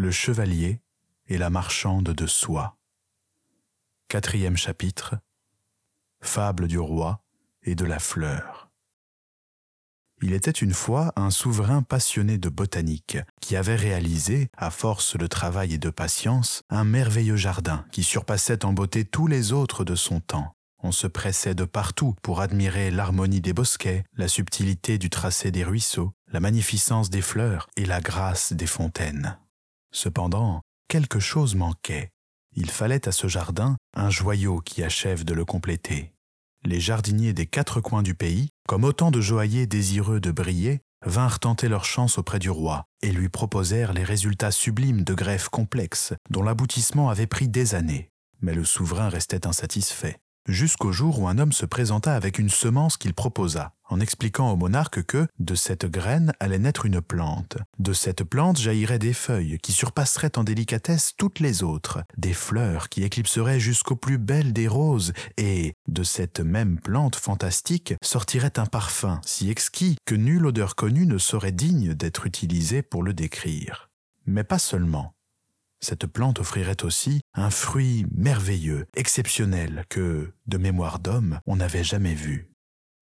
le chevalier et la marchande de soie. Quatrième chapitre. Fable du roi et de la fleur. Il était une fois un souverain passionné de botanique qui avait réalisé, à force de travail et de patience, un merveilleux jardin qui surpassait en beauté tous les autres de son temps. On se pressait de partout pour admirer l'harmonie des bosquets, la subtilité du tracé des ruisseaux, la magnificence des fleurs et la grâce des fontaines. Cependant, quelque chose manquait. Il fallait à ce jardin un joyau qui achève de le compléter. Les jardiniers des quatre coins du pays, comme autant de joailliers désireux de briller, vinrent tenter leur chance auprès du roi et lui proposèrent les résultats sublimes de greffes complexes dont l'aboutissement avait pris des années. Mais le souverain restait insatisfait jusqu'au jour où un homme se présenta avec une semence qu'il proposa, en expliquant au monarque que, de cette graine allait naître une plante. De cette plante jaillirait des feuilles qui surpasseraient en délicatesse toutes les autres, des fleurs qui éclipseraient jusqu'aux plus belles des roses, et, de cette même plante fantastique, sortirait un parfum si exquis que nulle odeur connue ne serait digne d'être utilisée pour le décrire. Mais pas seulement cette plante offrirait aussi un fruit merveilleux, exceptionnel, que, de mémoire d'homme, on n'avait jamais vu.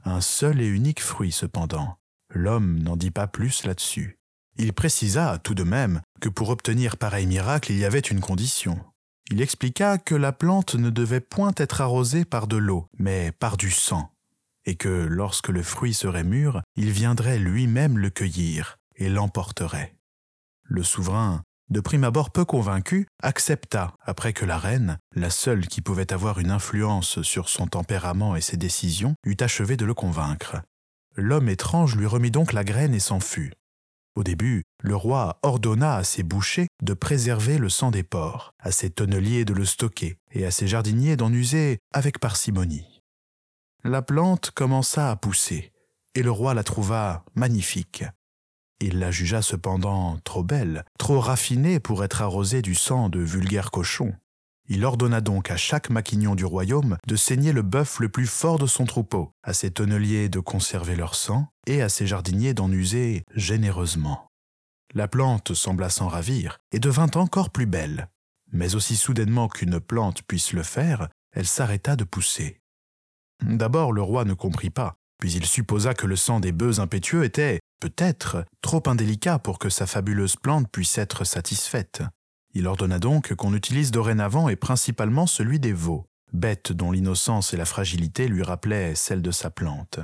Un seul et unique fruit cependant. L'homme n'en dit pas plus là-dessus. Il précisa tout de même que pour obtenir pareil miracle, il y avait une condition. Il expliqua que la plante ne devait point être arrosée par de l'eau, mais par du sang, et que lorsque le fruit serait mûr, il viendrait lui-même le cueillir et l'emporterait. Le souverain de prime abord peu convaincu, accepta, après que la reine, la seule qui pouvait avoir une influence sur son tempérament et ses décisions, eut achevé de le convaincre. L'homme étrange lui remit donc la graine et s'en fut. Au début, le roi ordonna à ses bouchers de préserver le sang des porcs, à ses tonneliers de le stocker et à ses jardiniers d'en user avec parcimonie. La plante commença à pousser, et le roi la trouva magnifique. Il la jugea cependant trop belle, trop raffinée pour être arrosée du sang de vulgaires cochons. Il ordonna donc à chaque maquignon du royaume de saigner le bœuf le plus fort de son troupeau, à ses tonneliers de conserver leur sang, et à ses jardiniers d'en user généreusement. La plante sembla s'en ravir, et devint encore plus belle. Mais aussi soudainement qu'une plante puisse le faire, elle s'arrêta de pousser. D'abord le roi ne comprit pas, puis il supposa que le sang des bœufs impétueux était, peut-être, trop indélicat pour que sa fabuleuse plante puisse être satisfaite. Il ordonna donc qu'on utilise dorénavant et principalement celui des veaux, bêtes dont l'innocence et la fragilité lui rappelaient celle de sa plante.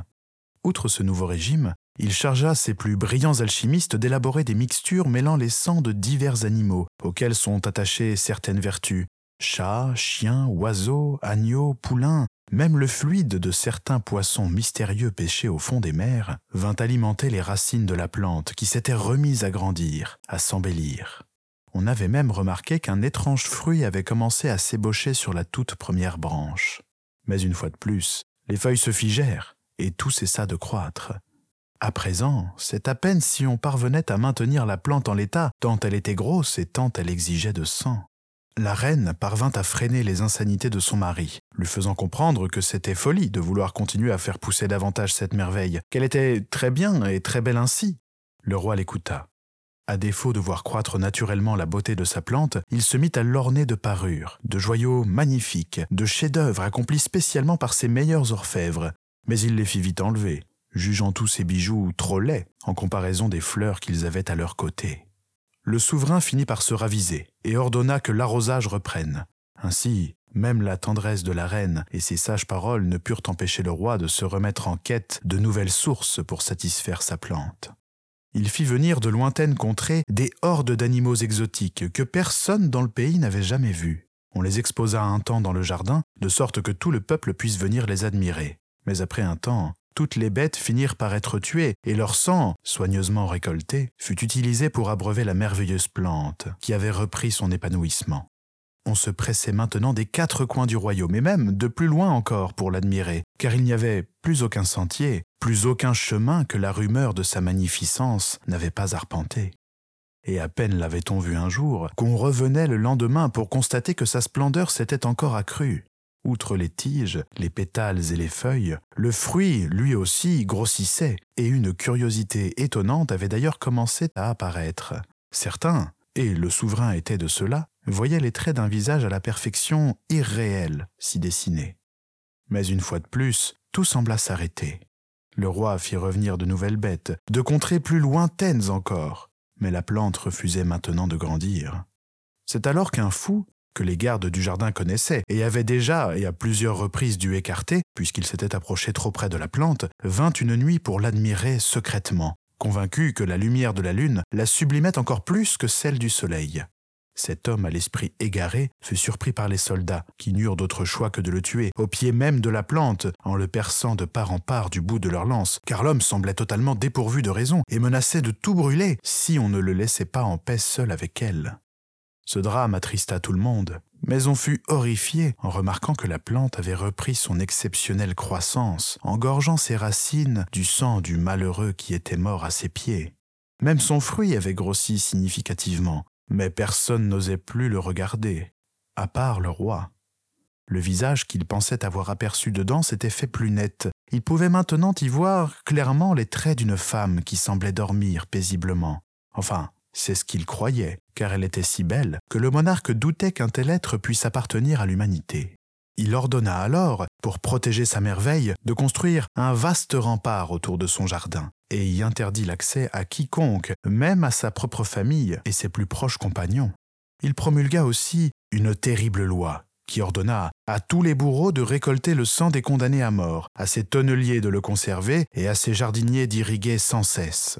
Outre ce nouveau régime, il chargea ses plus brillants alchimistes d'élaborer des mixtures mêlant les sangs de divers animaux, auxquels sont attachées certaines vertus, chats, chiens, oiseaux, agneaux, poulains, même le fluide de certains poissons mystérieux pêchés au fond des mers vint alimenter les racines de la plante qui s'était remise à grandir, à s'embellir. On avait même remarqué qu'un étrange fruit avait commencé à s'ébaucher sur la toute première branche. Mais une fois de plus, les feuilles se figèrent et tout cessa de croître. À présent, c'est à peine si on parvenait à maintenir la plante en l'état, tant elle était grosse et tant elle exigeait de sang. La reine parvint à freiner les insanités de son mari, lui faisant comprendre que c'était folie de vouloir continuer à faire pousser davantage cette merveille, qu'elle était très bien et très belle ainsi. Le roi l'écouta. À défaut de voir croître naturellement la beauté de sa plante, il se mit à l'orner de parures, de joyaux magnifiques, de chefs-d'œuvre accomplis spécialement par ses meilleurs orfèvres, mais il les fit vite enlever, jugeant tous ces bijoux trop laids en comparaison des fleurs qu'ils avaient à leur côté le souverain finit par se raviser et ordonna que l'arrosage reprenne. Ainsi, même la tendresse de la reine et ses sages paroles ne purent empêcher le roi de se remettre en quête de nouvelles sources pour satisfaire sa plante. Il fit venir de lointaines contrées des hordes d'animaux exotiques que personne dans le pays n'avait jamais vus. On les exposa un temps dans le jardin, de sorte que tout le peuple puisse venir les admirer. Mais après un temps, toutes les bêtes finirent par être tuées, et leur sang, soigneusement récolté, fut utilisé pour abreuver la merveilleuse plante, qui avait repris son épanouissement. On se pressait maintenant des quatre coins du royaume, et même de plus loin encore pour l'admirer, car il n'y avait plus aucun sentier, plus aucun chemin que la rumeur de sa magnificence n'avait pas arpenté. Et à peine l'avait-on vu un jour, qu'on revenait le lendemain pour constater que sa splendeur s'était encore accrue. Outre les tiges, les pétales et les feuilles, le fruit, lui aussi, grossissait, et une curiosité étonnante avait d'ailleurs commencé à apparaître. Certains, et le souverain était de cela, voyait les traits d'un visage à la perfection irréelle s'y dessiner. Mais une fois de plus, tout sembla s'arrêter. Le roi fit revenir de nouvelles bêtes, de contrées plus lointaines encore, mais la plante refusait maintenant de grandir. C'est alors qu'un fou, que les gardes du jardin connaissaient et avaient déjà et à plusieurs reprises dû écarter, puisqu'il s'était approché trop près de la plante, vint une nuit pour l'admirer secrètement, convaincu que la lumière de la lune la sublimait encore plus que celle du soleil. Cet homme à l'esprit égaré fut surpris par les soldats, qui n'eurent d'autre choix que de le tuer, au pied même de la plante, en le perçant de part en part du bout de leur lance, car l'homme semblait totalement dépourvu de raison et menaçait de tout brûler si on ne le laissait pas en paix seul avec elle. Ce drame attrista tout le monde, mais on fut horrifié en remarquant que la plante avait repris son exceptionnelle croissance, engorgeant ses racines du sang du malheureux qui était mort à ses pieds. Même son fruit avait grossi significativement, mais personne n'osait plus le regarder, à part le roi. Le visage qu'il pensait avoir aperçu dedans s'était fait plus net. Il pouvait maintenant y voir clairement les traits d'une femme qui semblait dormir paisiblement. Enfin, c'est ce qu'il croyait, car elle était si belle que le monarque doutait qu'un tel être puisse appartenir à l'humanité. Il ordonna alors, pour protéger sa merveille, de construire un vaste rempart autour de son jardin, et y interdit l'accès à quiconque, même à sa propre famille et ses plus proches compagnons. Il promulgua aussi une terrible loi qui ordonna à tous les bourreaux de récolter le sang des condamnés à mort, à ses tonneliers de le conserver et à ses jardiniers d'irriguer sans cesse.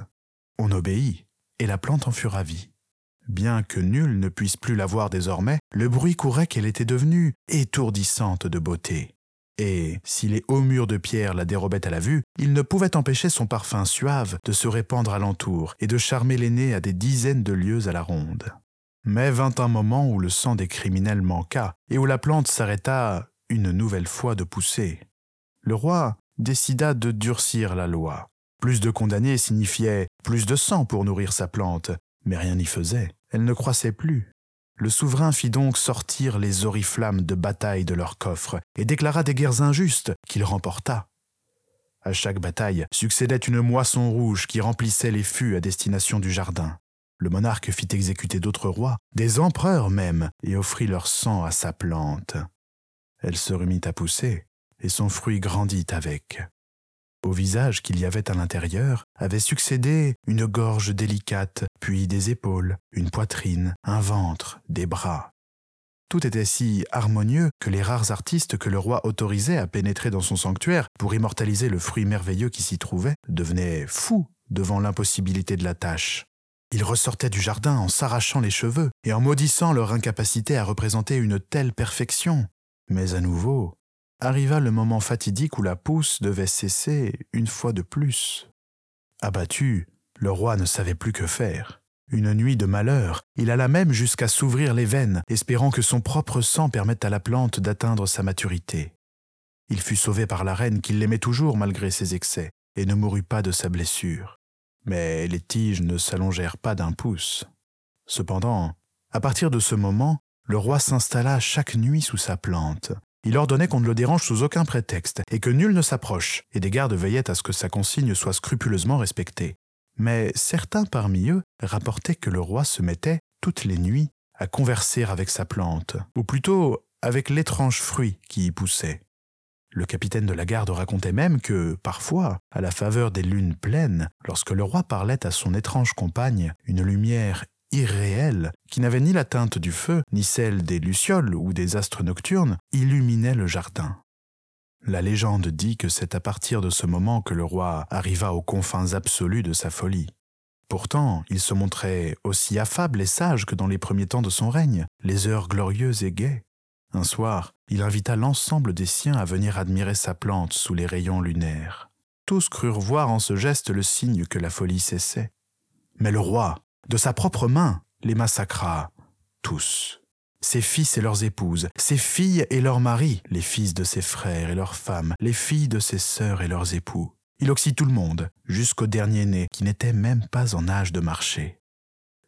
On obéit, et la plante en fut ravie. Bien que nul ne puisse plus la voir désormais, le bruit courait qu'elle était devenue étourdissante de beauté. Et si les hauts murs de pierre la dérobaient à la vue, il ne pouvait empêcher son parfum suave de se répandre alentour et de charmer l'aîné à des dizaines de lieues à la ronde. Mais vint un moment où le sang des criminels manqua et où la plante s'arrêta une nouvelle fois de pousser. Le roi décida de durcir la loi. Plus de condamnés signifiait plus de sang pour nourrir sa plante, mais rien n'y faisait, elle ne croissait plus. Le souverain fit donc sortir les oriflammes de bataille de leur coffre et déclara des guerres injustes qu'il remporta. À chaque bataille succédait une moisson rouge qui remplissait les fûts à destination du jardin. Le monarque fit exécuter d'autres rois, des empereurs même, et offrit leur sang à sa plante. Elle se remit à pousser, et son fruit grandit avec. Au visage qu'il y avait à l'intérieur avait succédé une gorge délicate, puis des épaules, une poitrine, un ventre, des bras. Tout était si harmonieux que les rares artistes que le roi autorisait à pénétrer dans son sanctuaire pour immortaliser le fruit merveilleux qui s'y trouvait devenaient fous devant l'impossibilité de la tâche. Ils ressortaient du jardin en s'arrachant les cheveux et en maudissant leur incapacité à représenter une telle perfection. Mais à nouveau, arriva le moment fatidique où la pousse devait cesser une fois de plus. Abattu, le roi ne savait plus que faire. Une nuit de malheur, il alla même jusqu'à s'ouvrir les veines, espérant que son propre sang permette à la plante d'atteindre sa maturité. Il fut sauvé par la reine qui l'aimait toujours malgré ses excès, et ne mourut pas de sa blessure. Mais les tiges ne s'allongèrent pas d'un pouce. Cependant, à partir de ce moment, le roi s'installa chaque nuit sous sa plante, il ordonnait qu'on ne le dérange sous aucun prétexte et que nul ne s'approche, et des gardes veillaient à ce que sa consigne soit scrupuleusement respectée. Mais certains parmi eux rapportaient que le roi se mettait, toutes les nuits, à converser avec sa plante, ou plutôt avec l'étrange fruit qui y poussait. Le capitaine de la garde racontait même que, parfois, à la faveur des lunes pleines, lorsque le roi parlait à son étrange compagne, une lumière irréel, qui n'avait ni la teinte du feu, ni celle des lucioles ou des astres nocturnes, illuminait le jardin. La légende dit que c'est à partir de ce moment que le roi arriva aux confins absolus de sa folie. Pourtant, il se montrait aussi affable et sage que dans les premiers temps de son règne, les heures glorieuses et gaies. Un soir, il invita l'ensemble des siens à venir admirer sa plante sous les rayons lunaires. Tous crurent voir en ce geste le signe que la folie cessait. Mais le roi, de sa propre main, les massacra tous. Ses fils et leurs épouses, ses filles et leurs maris, les fils de ses frères et leurs femmes, les filles de ses sœurs et leurs époux. Il oxy tout le monde, jusqu'au dernier né, qui n'était même pas en âge de marcher.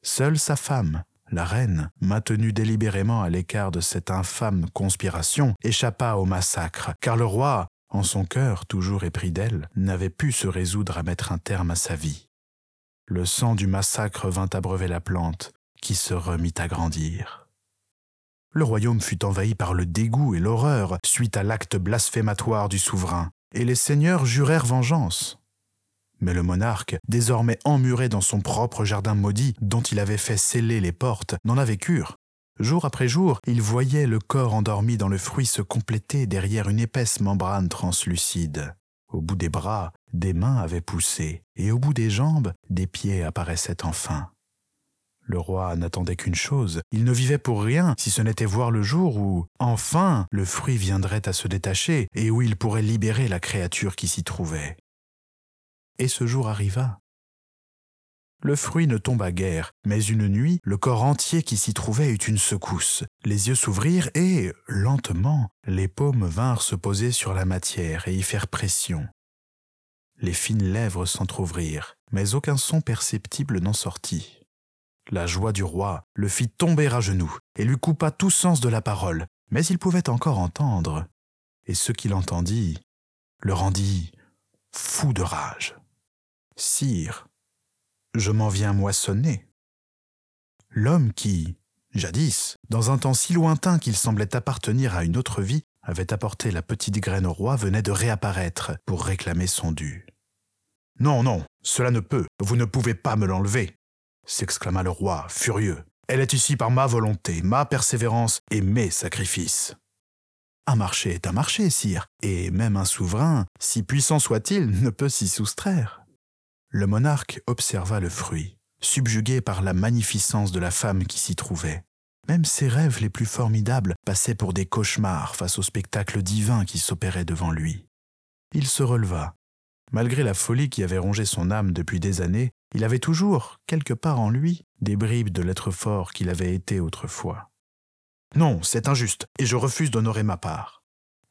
Seule sa femme, la reine, maintenue délibérément à l'écart de cette infâme conspiration, échappa au massacre, car le roi, en son cœur toujours épris d'elle, n'avait pu se résoudre à mettre un terme à sa vie. Le sang du massacre vint abreuver la plante, qui se remit à grandir. Le royaume fut envahi par le dégoût et l'horreur suite à l'acte blasphématoire du souverain, et les seigneurs jurèrent vengeance. Mais le monarque, désormais emmuré dans son propre jardin maudit dont il avait fait sceller les portes, n'en avait cure. Jour après jour, il voyait le corps endormi dans le fruit se compléter derrière une épaisse membrane translucide. Au bout des bras, des mains avaient poussé, et au bout des jambes, des pieds apparaissaient enfin. Le roi n'attendait qu'une chose, il ne vivait pour rien si ce n'était voir le jour où, enfin, le fruit viendrait à se détacher et où il pourrait libérer la créature qui s'y trouvait. Et ce jour arriva. Le fruit ne tomba guère, mais une nuit, le corps entier qui s'y trouvait eut une secousse. Les yeux s'ouvrirent et, lentement, les paumes vinrent se poser sur la matière et y faire pression. Les fines lèvres s'entr'ouvrirent, mais aucun son perceptible n'en sortit. La joie du roi le fit tomber à genoux et lui coupa tout sens de la parole, mais il pouvait encore entendre, et ce qu'il entendit le rendit fou de rage. Sire, je m'en viens moissonner. L'homme qui, jadis, dans un temps si lointain qu'il semblait appartenir à une autre vie, avait apporté la petite graine au roi venait de réapparaître pour réclamer son dû. Non, non, cela ne peut, vous ne pouvez pas me l'enlever, s'exclama le roi, furieux. Elle est ici par ma volonté, ma persévérance et mes sacrifices. Un marché est un marché, sire, et même un souverain, si puissant soit-il, ne peut s'y soustraire. Le monarque observa le fruit, subjugué par la magnificence de la femme qui s'y trouvait. Même ses rêves les plus formidables passaient pour des cauchemars face au spectacle divin qui s'opérait devant lui. Il se releva. Malgré la folie qui avait rongé son âme depuis des années, il avait toujours, quelque part en lui, des bribes de l'être fort qu'il avait été autrefois. Non, c'est injuste, et je refuse d'honorer ma part.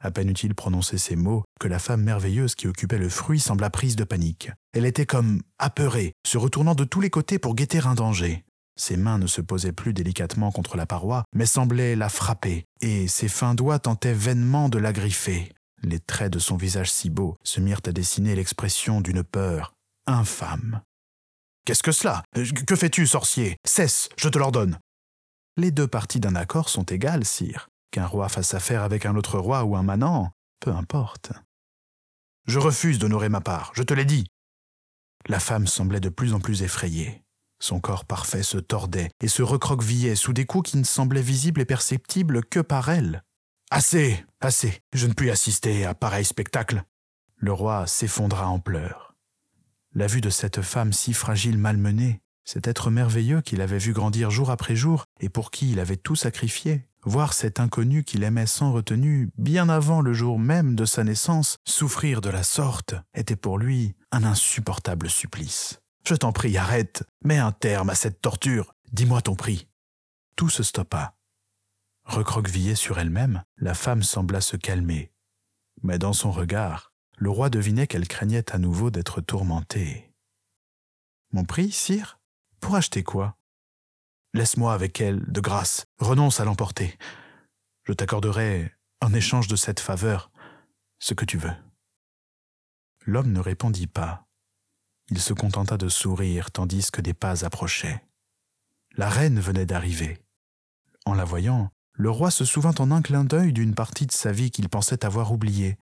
À peine eut-il prononcé ces mots que la femme merveilleuse qui occupait le fruit sembla prise de panique. Elle était comme apeurée, se retournant de tous les côtés pour guetter un danger. Ses mains ne se posaient plus délicatement contre la paroi, mais semblaient la frapper, et ses fins doigts tentaient vainement de la griffer. Les traits de son visage si beau se mirent à dessiner l'expression d'une peur infâme. Qu'est-ce que cela? Que fais-tu, sorcier? Cesse, je te l'ordonne. Les deux parties d'un accord sont égales, sire, Qu'un roi fasse affaire avec un autre roi ou un manant, peu importe. Je refuse d'honorer ma part, je te l'ai dit. La femme semblait de plus en plus effrayée. Son corps parfait se tordait et se recroquevillait sous des coups qui ne semblaient visibles et perceptibles que par elle. Assez, assez, je ne puis assister à pareil spectacle. Le roi s'effondra en pleurs. La vue de cette femme si fragile malmenée, cet être merveilleux qu'il avait vu grandir jour après jour et pour qui il avait tout sacrifié, voir cet inconnu qu'il aimait sans retenue, bien avant le jour même de sa naissance, souffrir de la sorte était pour lui un insupportable supplice. Je t'en prie, arrête, mets un terme à cette torture, dis-moi ton prix. Tout se stoppa. Recroquevillée sur elle-même, la femme sembla se calmer. Mais dans son regard, le roi devinait qu'elle craignait à nouveau d'être tourmentée. Mon prix, sire? Pour acheter quoi? Laisse-moi avec elle, de grâce, renonce à l'emporter. Je t'accorderai, en échange de cette faveur, ce que tu veux. L'homme ne répondit pas. Il se contenta de sourire tandis que des pas approchaient. La reine venait d'arriver. En la voyant, le roi se souvint en un clin d'œil d'une partie de sa vie qu'il pensait avoir oubliée.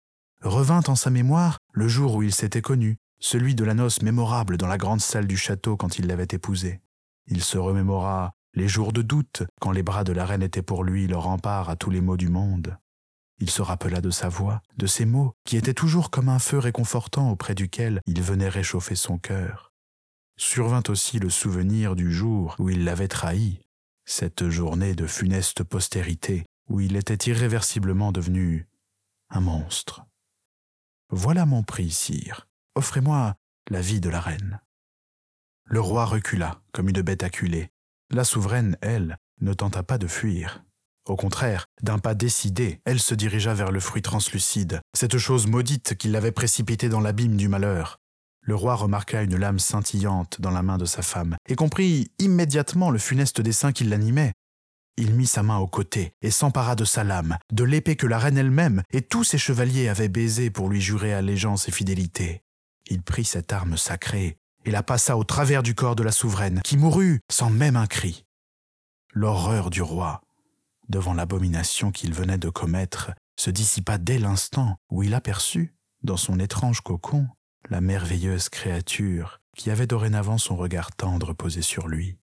Revint en sa mémoire le jour où il s'était connu, celui de la noce mémorable dans la grande salle du château quand il l'avait épousée. Il se remémora les jours de doute, quand les bras de la reine étaient pour lui le rempart à tous les maux du monde. Il se rappela de sa voix, de ses mots, qui étaient toujours comme un feu réconfortant auprès duquel il venait réchauffer son cœur. Survint aussi le souvenir du jour où il l'avait trahi, cette journée de funeste postérité où il était irréversiblement devenu un monstre. Voilà mon prix, sire. Offrez-moi la vie de la reine. Le roi recula, comme une bête acculée, la souveraine, elle, ne tenta pas de fuir. Au contraire, d'un pas décidé, elle se dirigea vers le fruit translucide, cette chose maudite qui l'avait précipitée dans l'abîme du malheur. Le roi remarqua une lame scintillante dans la main de sa femme, et comprit immédiatement le funeste dessein qui l'animait. Il mit sa main au côté et s'empara de sa lame, de l'épée que la reine elle-même et tous ses chevaliers avaient baisée pour lui jurer allégeance et fidélité. Il prit cette arme sacrée et la passa au travers du corps de la souveraine, qui mourut sans même un cri. l'horreur du roi, devant l'abomination qu'il venait de commettre, se dissipa dès l'instant où il aperçut, dans son étrange cocon, la merveilleuse créature qui avait dorénavant son regard tendre posé sur lui.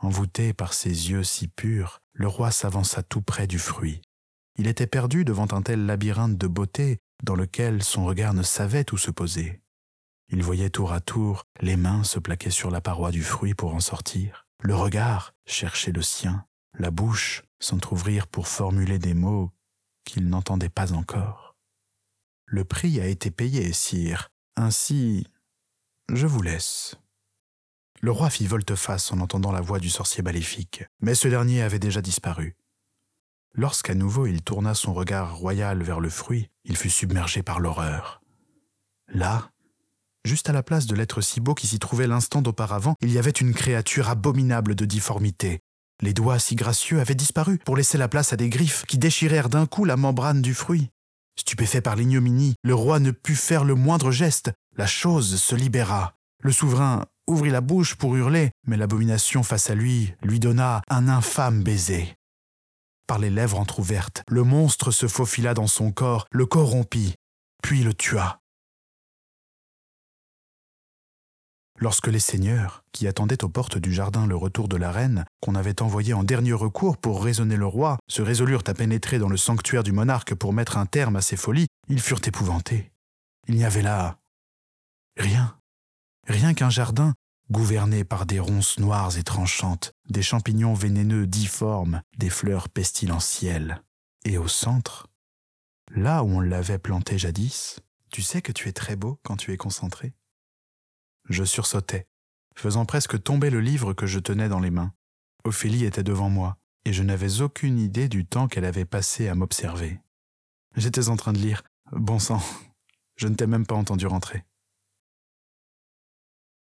Envoûté par ses yeux si purs, le roi s'avança tout près du fruit. Il était perdu devant un tel labyrinthe de beauté dans lequel son regard ne savait où se poser. Il voyait tour à tour les mains se plaquer sur la paroi du fruit pour en sortir, le regard chercher le sien, la bouche s'entr'ouvrir pour formuler des mots qu'il n'entendait pas encore. Le prix a été payé, sire. Ainsi, je vous laisse. Le roi fit volte-face en entendant la voix du sorcier maléfique, mais ce dernier avait déjà disparu. Lorsqu'à nouveau il tourna son regard royal vers le fruit, il fut submergé par l'horreur. Là, juste à la place de l'être si beau qui s'y trouvait l'instant d'auparavant, il y avait une créature abominable de difformité. Les doigts si gracieux avaient disparu pour laisser la place à des griffes qui déchirèrent d'un coup la membrane du fruit. Stupéfait par l'ignominie, le roi ne put faire le moindre geste. La chose se libéra. Le souverain ouvrit la bouche pour hurler, mais l'abomination face à lui lui donna un infâme baiser. Par les lèvres entr'ouvertes, le monstre se faufila dans son corps, le corrompit, puis le tua. Lorsque les seigneurs, qui attendaient aux portes du jardin le retour de la reine, qu'on avait envoyé en dernier recours pour raisonner le roi, se résolurent à pénétrer dans le sanctuaire du monarque pour mettre un terme à ses folies, ils furent épouvantés. Il n'y avait là rien, rien qu'un jardin gouverné par des ronces noires et tranchantes, des champignons vénéneux difformes, des fleurs pestilentielles. Et au centre, là où on l'avait planté jadis, tu sais que tu es très beau quand tu es concentré je sursautais, faisant presque tomber le livre que je tenais dans les mains. Ophélie était devant moi, et je n'avais aucune idée du temps qu'elle avait passé à m'observer. J'étais en train de lire. Bon sang, je ne t'ai même pas entendu rentrer.